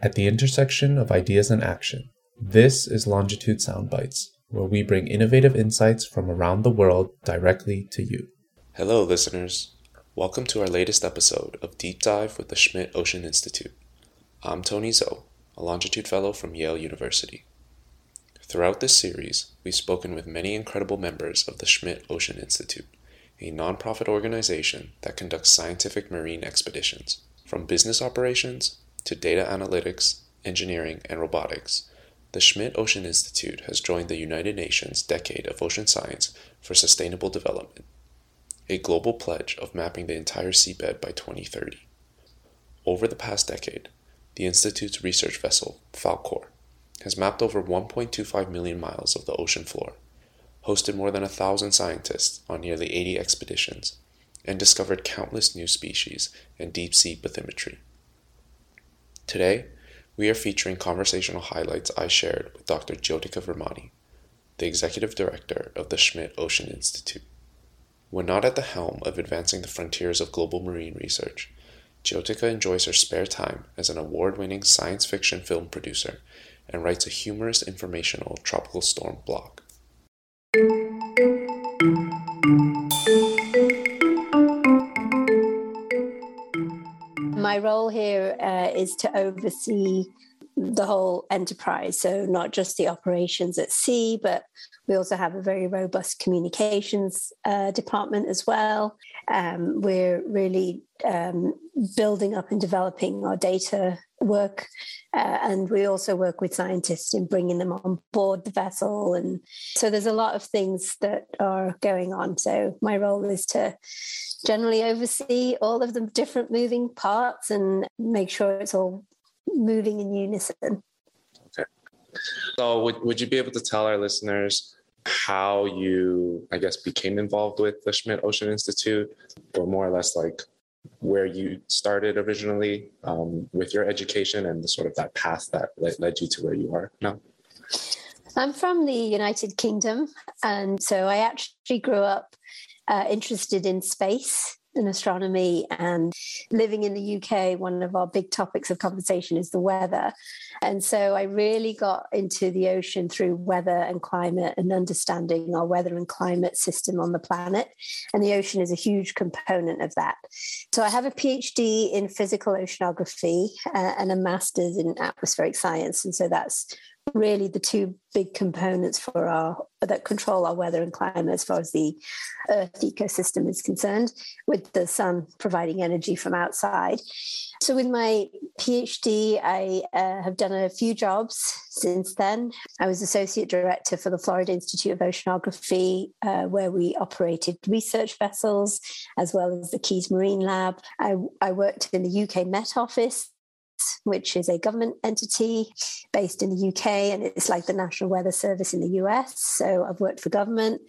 At the intersection of ideas and action, this is Longitude Soundbites, where we bring innovative insights from around the world directly to you. Hello, listeners. Welcome to our latest episode of Deep Dive with the Schmidt Ocean Institute. I'm Tony Zoe, a Longitude Fellow from Yale University. Throughout this series, we've spoken with many incredible members of the Schmidt Ocean Institute, a nonprofit organization that conducts scientific marine expeditions, from business operations to data analytics, engineering, and robotics, the Schmidt Ocean Institute has joined the United Nations Decade of Ocean Science for Sustainable Development, a global pledge of mapping the entire seabed by 2030. Over the past decade, the Institute's research vessel, Falkor, has mapped over 1.25 million miles of the ocean floor, hosted more than a thousand scientists on nearly 80 expeditions, and discovered countless new species and deep sea bathymetry. Today, we are featuring conversational highlights I shared with Dr. Jyotika Virmani, the Executive Director of the Schmidt Ocean Institute. When not at the helm of advancing the frontiers of global marine research, Jyotika enjoys her spare time as an award winning science fiction film producer and writes a humorous informational tropical storm blog. My role here uh, is to oversee the whole enterprise. So, not just the operations at sea, but we also have a very robust communications uh, department as well. Um, we're really um, building up and developing our data work. Uh, and we also work with scientists in bringing them on board the vessel. And so there's a lot of things that are going on. So my role is to generally oversee all of the different moving parts and make sure it's all moving in unison. Okay. So, would, would you be able to tell our listeners how you, I guess, became involved with the Schmidt Ocean Institute, or more or less like where you started originally um, with your education and the sort of that path that led, you to where you are now? I'm from the United Kingdom, and so I actually grew up uh, interested in space and astronomy and living in the UK, one of our big topics of conversation is the weather. And so I really got into the ocean through weather and climate and understanding our weather and climate system on the planet. And the ocean is a huge component of that. So I have a PhD in physical oceanography uh, and a master's in atmospheric science. And so that's really the two big components for our that control our weather and climate as far as the earth ecosystem is concerned with the sun providing energy from outside. So with my phd i uh, have done a few jobs since then. I was associate director for the florida institute of oceanography uh, where we operated research vessels as well as the keys marine lab. I, I worked in the uk met office which is a government entity based in the UK and it's like the National Weather Service in the US. So I've worked for government.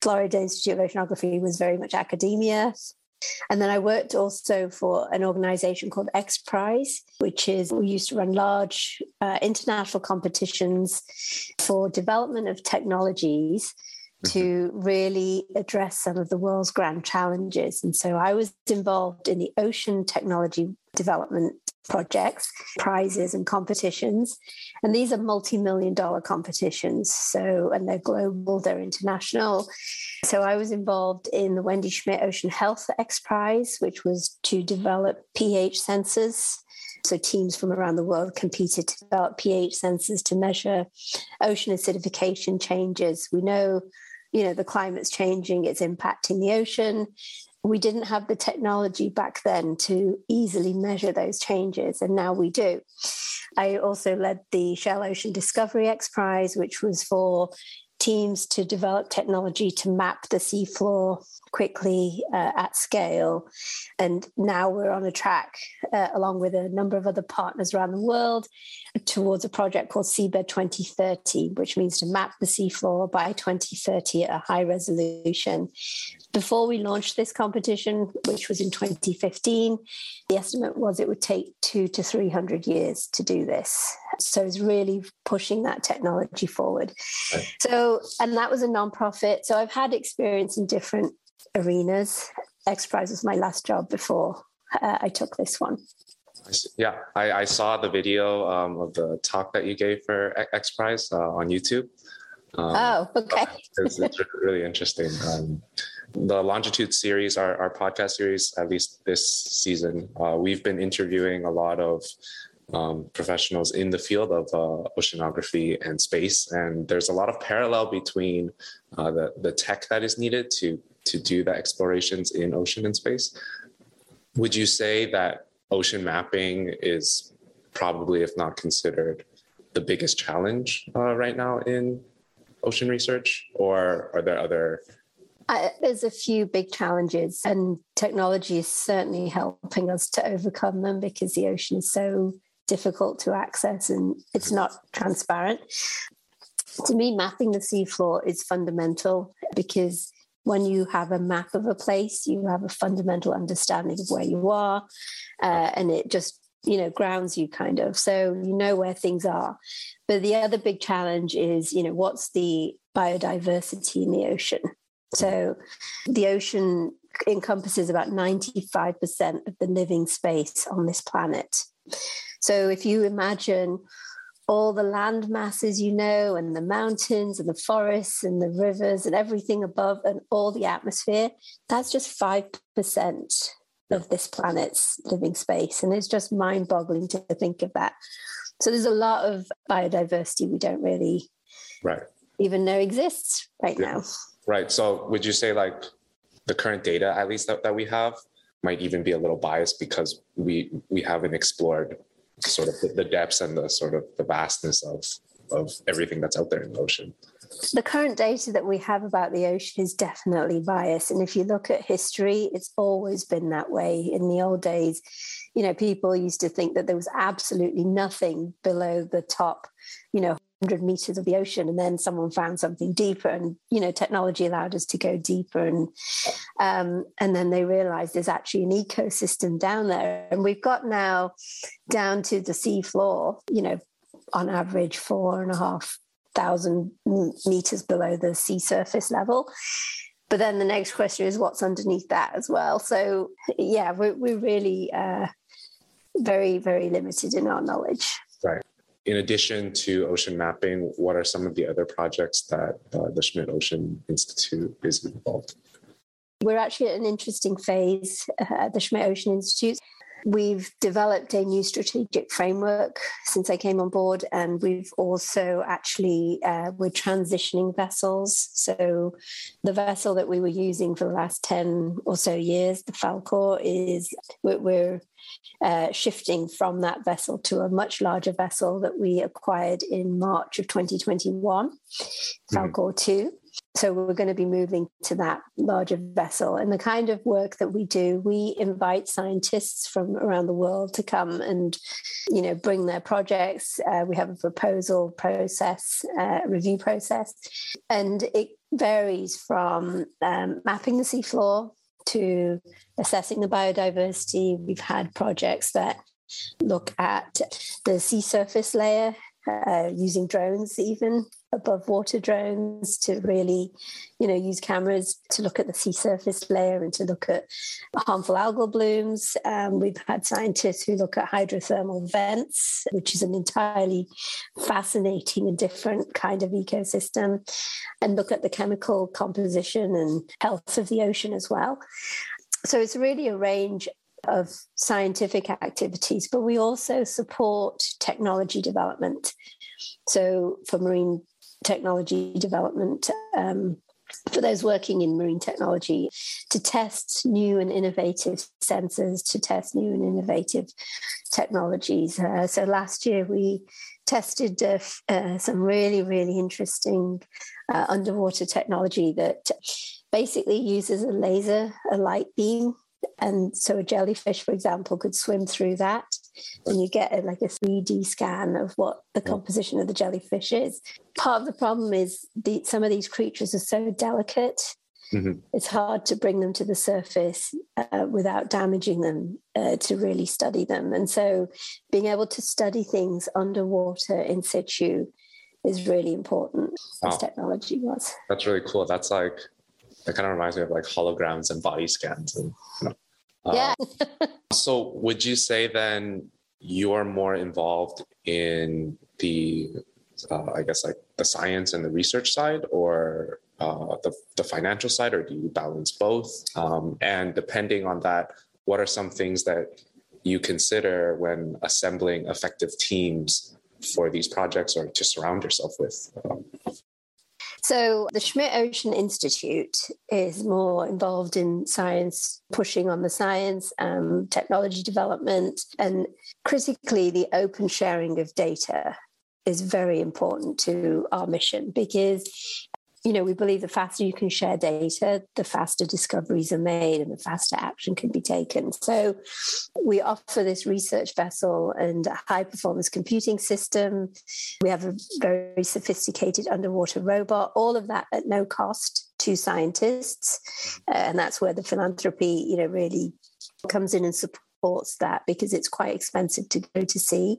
Florida Institute of Oceanography was very much academia. And then I worked also for an organization called X Prize, which is we used to run large uh, international competitions for development of technologies to really address some of the world's grand challenges. And so I was involved in the ocean technology development projects, prizes, and competitions. And these are multi million dollar competitions. So, and they're global, they're international. So, I was involved in the Wendy Schmidt Ocean Health X Prize, which was to develop pH sensors. So, teams from around the world competed to develop pH sensors to measure ocean acidification changes. We know you know the climate's changing it's impacting the ocean we didn't have the technology back then to easily measure those changes, and now we do. I also led the Shell Ocean Discovery X Prize, which was for teams to develop technology to map the seafloor quickly uh, at scale. And now we're on a track, uh, along with a number of other partners around the world, towards a project called Seabed 2030, which means to map the seafloor by 2030 at a high resolution. Before we launched this competition, which was in 2015, the estimate was it would take two to 300 years to do this. So it's really pushing that technology forward. Right. So, and that was a nonprofit. So I've had experience in different arenas. X Prize was my last job before uh, I took this one. Yeah, I, I saw the video um, of the talk that you gave for X Prize uh, on YouTube. Um, oh, okay. it's, it's, really interesting. Um, the Longitude series, our, our podcast series, at least this season, uh, we've been interviewing a lot of um, professionals in the field of uh, oceanography and space. And there's a lot of parallel between uh, the, the tech that is needed to, to do the explorations in ocean and space. Would you say that ocean mapping is probably, if not considered, the biggest challenge uh, right now in ocean research? Or are there other uh, there's a few big challenges, and technology is certainly helping us to overcome them because the ocean is so difficult to access and it's not transparent. To me, mapping the seafloor is fundamental because when you have a map of a place, you have a fundamental understanding of where you are, uh, and it just you know grounds you kind of. So you know where things are. But the other big challenge is you know what's the biodiversity in the ocean? So the ocean encompasses about 95% of the living space on this planet. So if you imagine all the land masses you know, and the mountains and the forests and the rivers and everything above and all the atmosphere, that's just 5% of this planet's living space. And it's just mind boggling to think of that. So there's a lot of biodiversity we don't really right. even know exists right yeah. now. Right. So would you say like the current data, at least that, that we have, might even be a little biased because we we haven't explored sort of the, the depths and the sort of the vastness of of everything that's out there in the ocean. The current data that we have about the ocean is definitely biased. And if you look at history, it's always been that way. In the old days, you know, people used to think that there was absolutely nothing below the top, you know, 100 meters of the ocean and then someone found something deeper and you know technology allowed us to go deeper and um, and then they realized there's actually an ecosystem down there. And we've got now down to the sea floor you know on average four and a half thousand meters below the sea surface level. But then the next question is what's underneath that as well. So yeah we're, we're really uh, very very limited in our knowledge. Right in addition to ocean mapping, what are some of the other projects that uh, the Schmidt Ocean Institute is involved? We're actually at an interesting phase uh, at the Schmidt Ocean Institute. We've developed a new strategic framework since I came on board, and we've also actually uh, we're transitioning vessels. So the vessel that we were using for the last ten or so years, the Falkor, is we're, uh, shifting from that vessel to a much larger vessel that we acquired in March of 2021, mm-hmm. 2. So we're going to be moving to that larger vessel. And the kind of work that we do, we invite scientists from around the world to come and, you know, bring their projects. Uh, we have a proposal process, uh, review process, and it varies from um, mapping the seafloor to assessing the biodiversity. We've had projects that look at the sea surface layer uh, using drones, even above water drones, to really, you know, use cameras to look at the sea surface layer and to look at harmful algal blooms. Um, we've had scientists who look at hydrothermal vents, which is an entirely fascinating and different kind of ecosystem, and look at the chemical composition and health of the ocean as well. So it's really a range of scientific activities, but we also support technology development. So for marine technology development, um, for those working in marine technology, to test new and innovative sensors, to test new and innovative technologies. Uh, so last year we tested uh, uh, some really, really interesting uh, underwater technology that basically uses a laser, a light beam and so a jellyfish, for example, could swim through that, and you get a, like a 3D scan of what the composition of the jellyfish is. Part of the problem is the, some of these creatures are so delicate. Mm-hmm. It's hard to bring them to the surface uh, without damaging them uh, to really study them. And so, being able to study things underwater in situ is really important. Wow. As technology was. That's really cool. That's like it kind of reminds me of like holograms and body scans and you know. yeah uh, so would you say then you are more involved in the, uh, I guess, like the science and the research side, or uh, the, the financial side, or do you balance both? Um, and depending on that, what are some things that you consider when assembling effective teams for these projects or to surround yourself with? Um, so, the Schmidt Ocean Institute is more involved in science, pushing on the science, um, technology development, and critically, the open sharing of data is very important to our mission because you know, we believe the faster you can share data, the faster discoveries are made and the faster action can be taken. So we offer this research vessel and a high performance computing system. We have a very sophisticated underwater robot, all of that at no cost to scientists. Uh, and that's where the philanthropy, you know, really comes in and supports that because it's quite expensive to go to sea.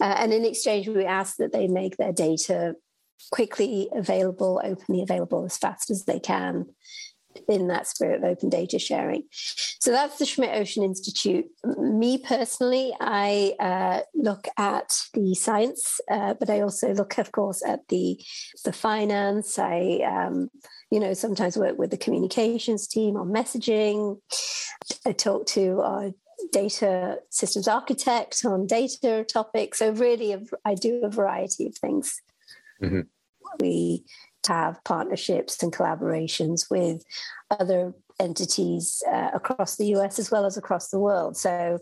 Uh, and in exchange, we ask that they make their data quickly available, openly available as fast as they can in that spirit of open data sharing. So that's the Schmidt Ocean Institute. Me personally, I uh, look at the science, uh, but I also look, of course, at the the finance. I, um, you know, sometimes work with the communications team on messaging. I talk to our data systems architect on data topics. So really, I do a variety of things. Mm-hmm. We have partnerships and collaborations with other entities uh, across the US as well as across the world. So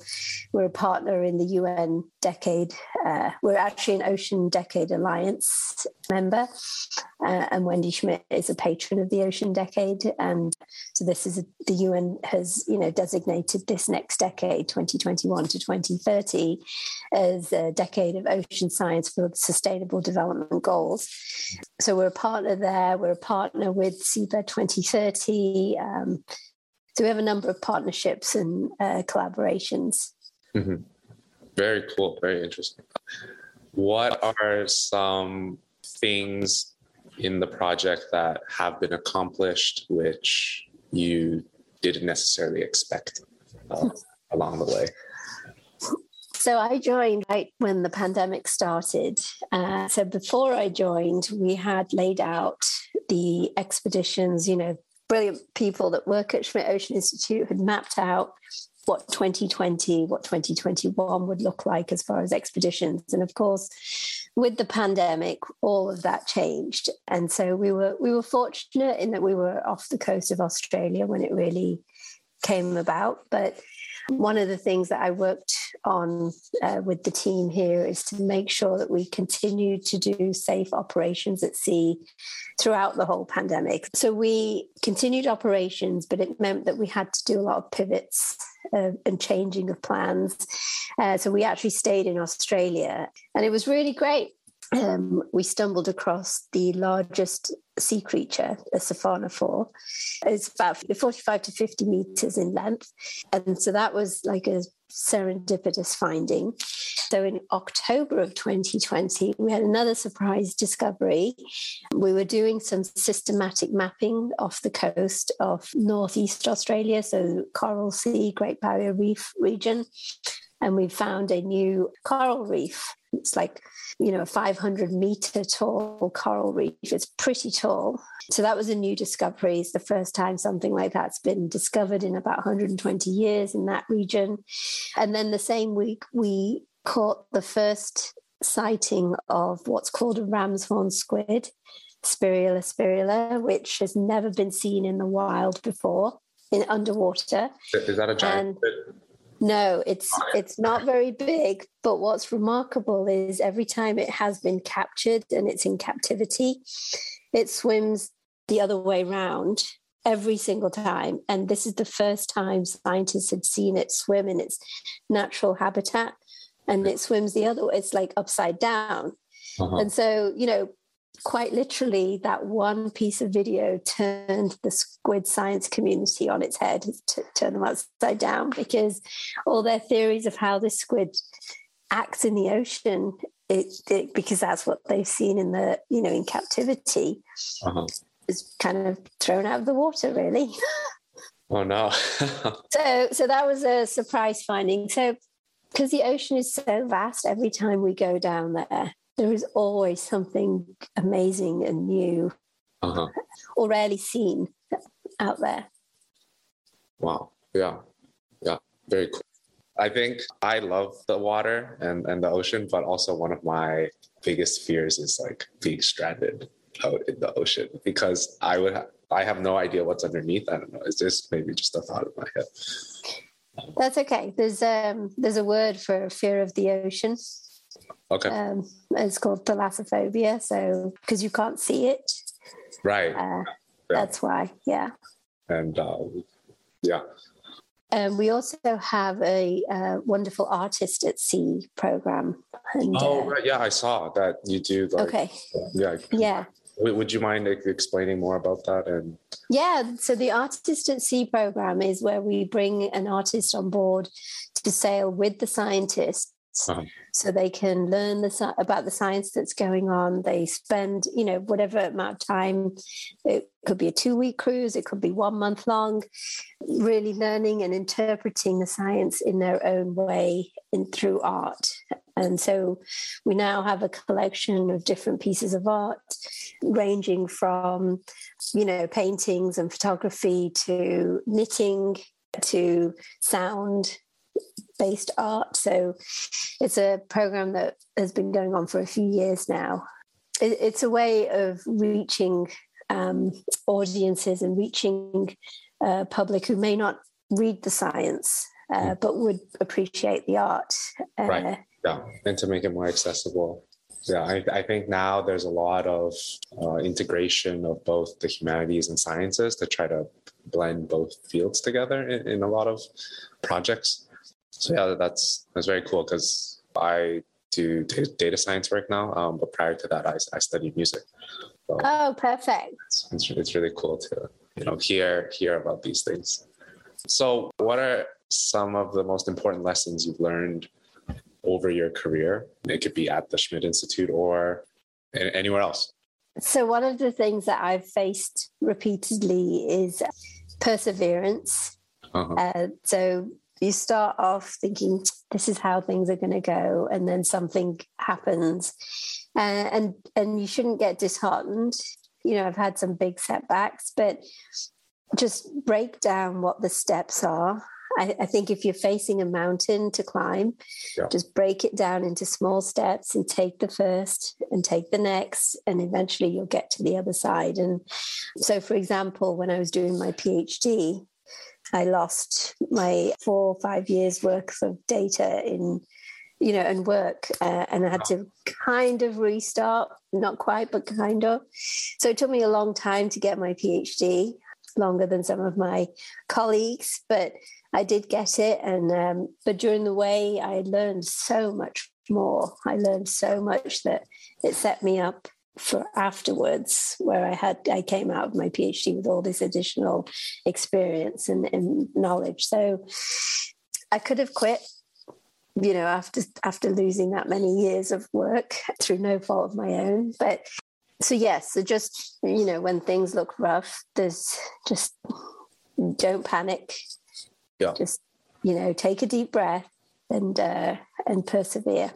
we're a partner in the UN Decade. Uh, we're actually an Ocean Decade Alliance member, uh, and Wendy Schmidt is a patron of the Ocean Decade. And so this is a, the UN has you know designated this next decade, 2021 to 2030, as a decade of ocean science for sustainable development goals. So we're a partner there. We're a partner with Seabed 2030. Um, so we have a number of partnerships and uh, collaborations. Mm-hmm. Very cool. Very interesting. What are some things in the project that have been accomplished which you didn't necessarily expect uh, along the way? So I joined right when the pandemic started. Uh, so before I joined, we had laid out the expeditions, you know, brilliant people that work at Schmidt Ocean Institute had mapped out what 2020, what 2021 would look like as far as expeditions. And of course, with the pandemic, all of that changed. And so we were we were fortunate in that we were off the coast of Australia when it really came about. But one of the things that I worked on uh, with the team here is to make sure that we continue to do safe operations at sea throughout the whole pandemic. So we continued operations, but it meant that we had to do a lot of pivots uh, and changing of plans. Uh, so we actually stayed in Australia, and it was really great. Um, we stumbled across the largest sea creature, a siphonophore. It's about 45 to 50 meters in length. And so that was like a serendipitous finding. So in October of 2020, we had another surprise discovery. We were doing some systematic mapping off the coast of Northeast Australia, so Coral Sea, Great Barrier Reef region. And we found a new coral reef. It's like, you know, a 500 meter tall coral reef. It's pretty tall. So that was a new discovery. It's the first time something like that's been discovered in about 120 years in that region. And then the same week, we caught the first sighting of what's called a ram's horn squid, Spirula spirula, which has never been seen in the wild before in underwater. Is that a giant? And no, it's it's not very big, but what's remarkable is every time it has been captured and it's in captivity, it swims the other way round every single time. And this is the first time scientists had seen it swim in its natural habitat and it swims the other way. It's like upside down. Uh-huh. And so, you know, quite literally, that one piece of video turned the squid science community on its head, t- turned them upside down because all their theories of how this squid acts in the ocean, it, it, because that's what they've seen in the, you know, in captivity, uh-huh. is kind of thrown out of the water, really. Oh no! so, so that was a surprise finding. So because the ocean is so vast, every time we go down there, there is always something amazing and new Uh-huh. or rarely seen out there. Wow. Yeah. Yeah. Very cool. I think I love the water and, and the ocean, but also one of my biggest fears is like being stranded out in the ocean because I would ha- I have no idea what's underneath. I don't know. It's just maybe just a thought in my head. That's okay. There's um there's a word for fear of the ocean. Okay. Um, it's called thalassophobia. So because you can't see it, right. uh, Yeah. that's why. Yeah. And um, yeah. Um, we also have a uh, wonderful artist at sea program. And, Oh, uh, right. Yeah, I saw that you do. Like, okay. Yeah. Yeah. Would you mind explaining more about that? And Yeah, so the Artist at Sea program is where we bring an artist on board to sail with the scientists. Uh-huh. So they can learn the, about the science that's going on. They spend, you know, whatever amount of time. It could be a two-week cruise. It could be one month long. Really learning and interpreting the science in their own way and through art. And so we now have a collection of different pieces of art, ranging from you know, paintings and photography to knitting to sound based art. So it's a program that has been going on for a few years now. It, it's a way of reaching um, audiences and reaching uh, public who may not read the science. Uh, but would appreciate the art. Uh, Right. yeah, and to make it more accessible. Yeah, I, I think now there's a lot of uh, integration of both the humanities and sciences to try to blend both fields together in, in a lot of projects. So yeah, that's that's very cool because I do da- data science work now, um, but prior to that, I, I studied music. So Oh, perfect. it's, it's, it's really cool to you know hear hear about these things. So, what are some of the most important lessons you've learned over your career? It could be at the Schmidt Institute or anywhere else. So, one of the things that I've faced repeatedly is perseverance. Uh-huh. Uh, so, you start off thinking, this is how things are going to go, and then something happens. Uh, and, and you shouldn't get disheartened. You know, I've had some big setbacks, but just break down what the steps are. I, I think if you're facing a mountain to climb, Yeah. just break it down into small steps and take the first and take the next, and eventually you'll get to the other side. And so, for example, when I was doing my PhD, I lost my four or five years worth of data in, you know, and work, uh, and I had to kind of restart, not quite, but kind of. So it took me a long time to get my PhD, longer than some of my colleagues, but I did get it. And um, but during the way, I learned so much more. I learned so much that it set me up for afterwards, where I had I came out of my PhD with all this additional experience and, and knowledge. So I could have quit you know after after losing that many years of work through no fault of my own but so yes so just you know when things look rough there's just don't panic Yeah. just you know take a deep breath and uh and persevere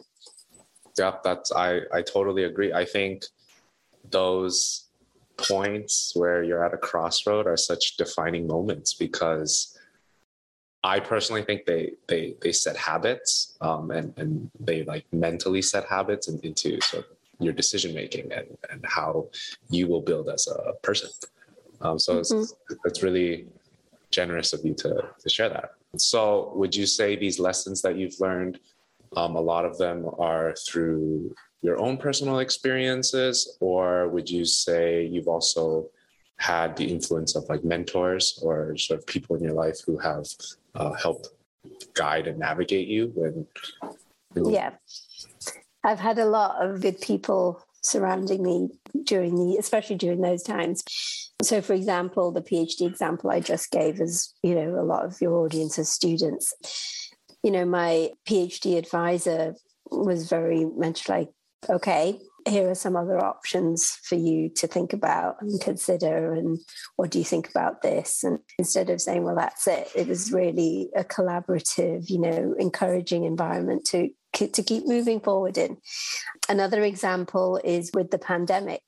Yeah, that's I I totally agree. I think those points where you're at a crossroad are such defining moments because I personally think they they they set habits um, and and they like mentally set habits in, into sort of your decision making and and how you will build as a person. Um, so it's, it's really generous of you to to share that. So would you say these lessons that you've learned um, a lot of them are through your own personal experiences, or would you say you've also had the influence of like mentors or sort of people in your life who have uh, helped guide and navigate you when? yeah i've had a lot of good people surrounding me during the especially during those times so for example the phd example i just gave is you know a lot of your audience as students you know my phd advisor was very much like okay here are some other options for you to think about and consider and what do you think about this? And instead of saying well that's it it was really a collaborative you know encouraging environment to to keep moving forward in. Another example is with the pandemic.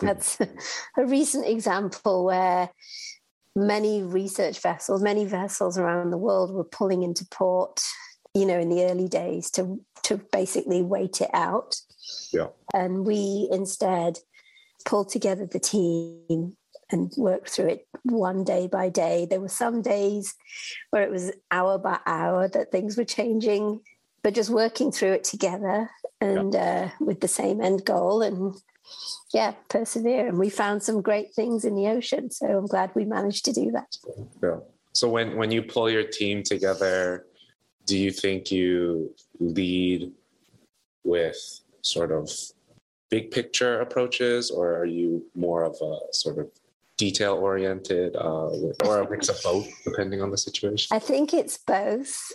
Hmm. that's a recent example where many research vessels many vessels around the world were pulling into port you know in the early days to to basically wait it out yeah. And we instead pulled together the team and worked through it one day by day. There were some days where it was hour by hour that things were changing, but just working through it together and yeah. uh, with the same end goal and yeah, persevere. And we found some great things in the ocean. So I'm glad we managed to do that. Yeah. So when when you pull your team together, do you think you lead with sort of big picture approaches, or are you more of a sort of detail oriented uh, or a mix of both, depending on the situation? I think it's both.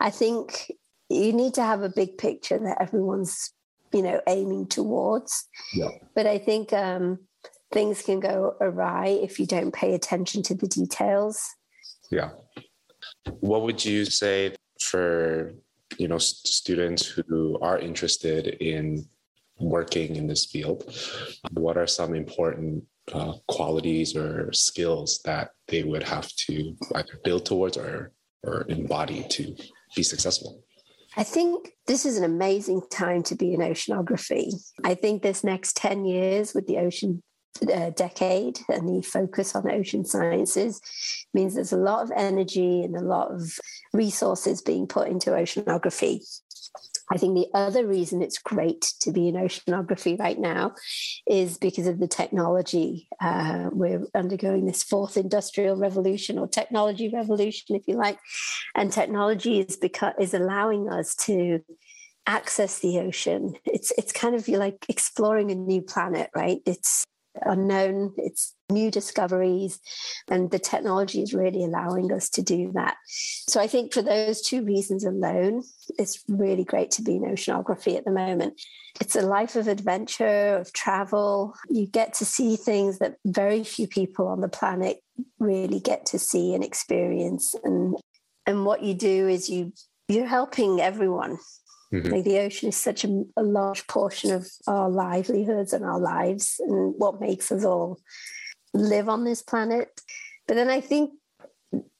I think you need to have a big picture that everyone's you know aiming towards. Yeah. But I think um, things can go awry if you don't pay attention to the details. Yeah. What would you say for you know students who are interested in working in this field what are some important uh, qualities or skills that they would have to either build towards or or embody to be successful I think this is an amazing time to be in oceanography. I think this next 10 years with the ocean uh, decade and the focus on ocean sciences means there's a lot of energy and a lot of resources being put into oceanography. I think the other reason it's great to be in oceanography right now is because of the technology. Uh, we're undergoing this fourth industrial revolution or technology revolution, if you like, and technology is because is allowing us to access the ocean. It's it's kind of like exploring a new planet, right? It's unknown, it's new discoveries, and the technology is really allowing us to do that. So I think for those two reasons alone, it's really great to be in oceanography at the moment. It's a life of adventure, of travel. You get to see things that very few people on the planet really get to see and experience. And and what you do is you you're helping everyone Mm-hmm. Like the ocean is such a, a, large portion of our livelihoods and our lives and what makes us all live on this planet. But then I think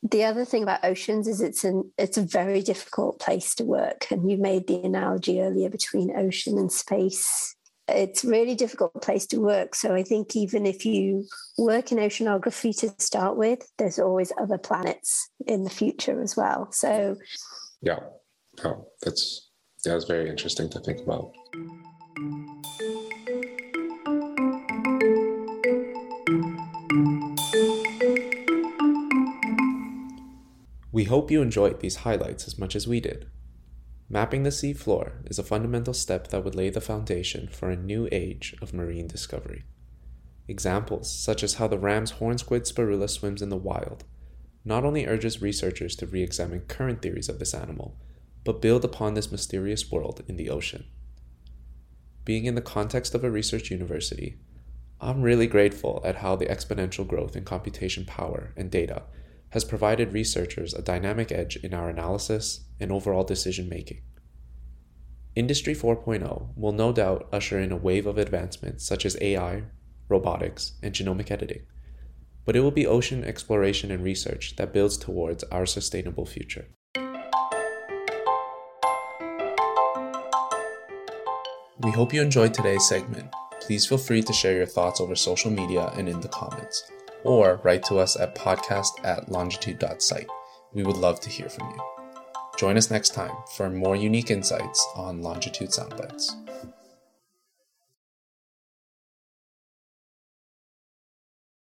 the other thing about oceans is it's an it's a very difficult place to work. And you made the analogy earlier between ocean and space. It's a really difficult place to work. So I think even if you work in oceanography to start with, there's always other planets in the future as well. So yeah, oh, that's that was very interesting to think about. We hope you enjoyed these highlights as much as we did. Mapping the sea floor is a fundamental step that would lay the foundation for a new age of marine discovery. Examples, such as how the ram's horn squid spirula swims in the wild, not only urges researchers to re examine current theories of this animal, but build upon this mysterious world in the ocean. Being in the context of a research university, I'm really grateful at how the exponential growth in computation power and data has provided researchers a dynamic edge in our analysis and overall decision making. Industry 4.0 will no doubt usher in a wave of advancements such as AI, robotics, and genomic editing, but it will be ocean exploration and research that builds towards our sustainable future. We hope you enjoyed today's segment. Please feel free to share your thoughts over social media and in the comments, or write to us at podcast at longitude.site. We would love to hear from you. Join us next time for more unique insights on Longitude Soundbites.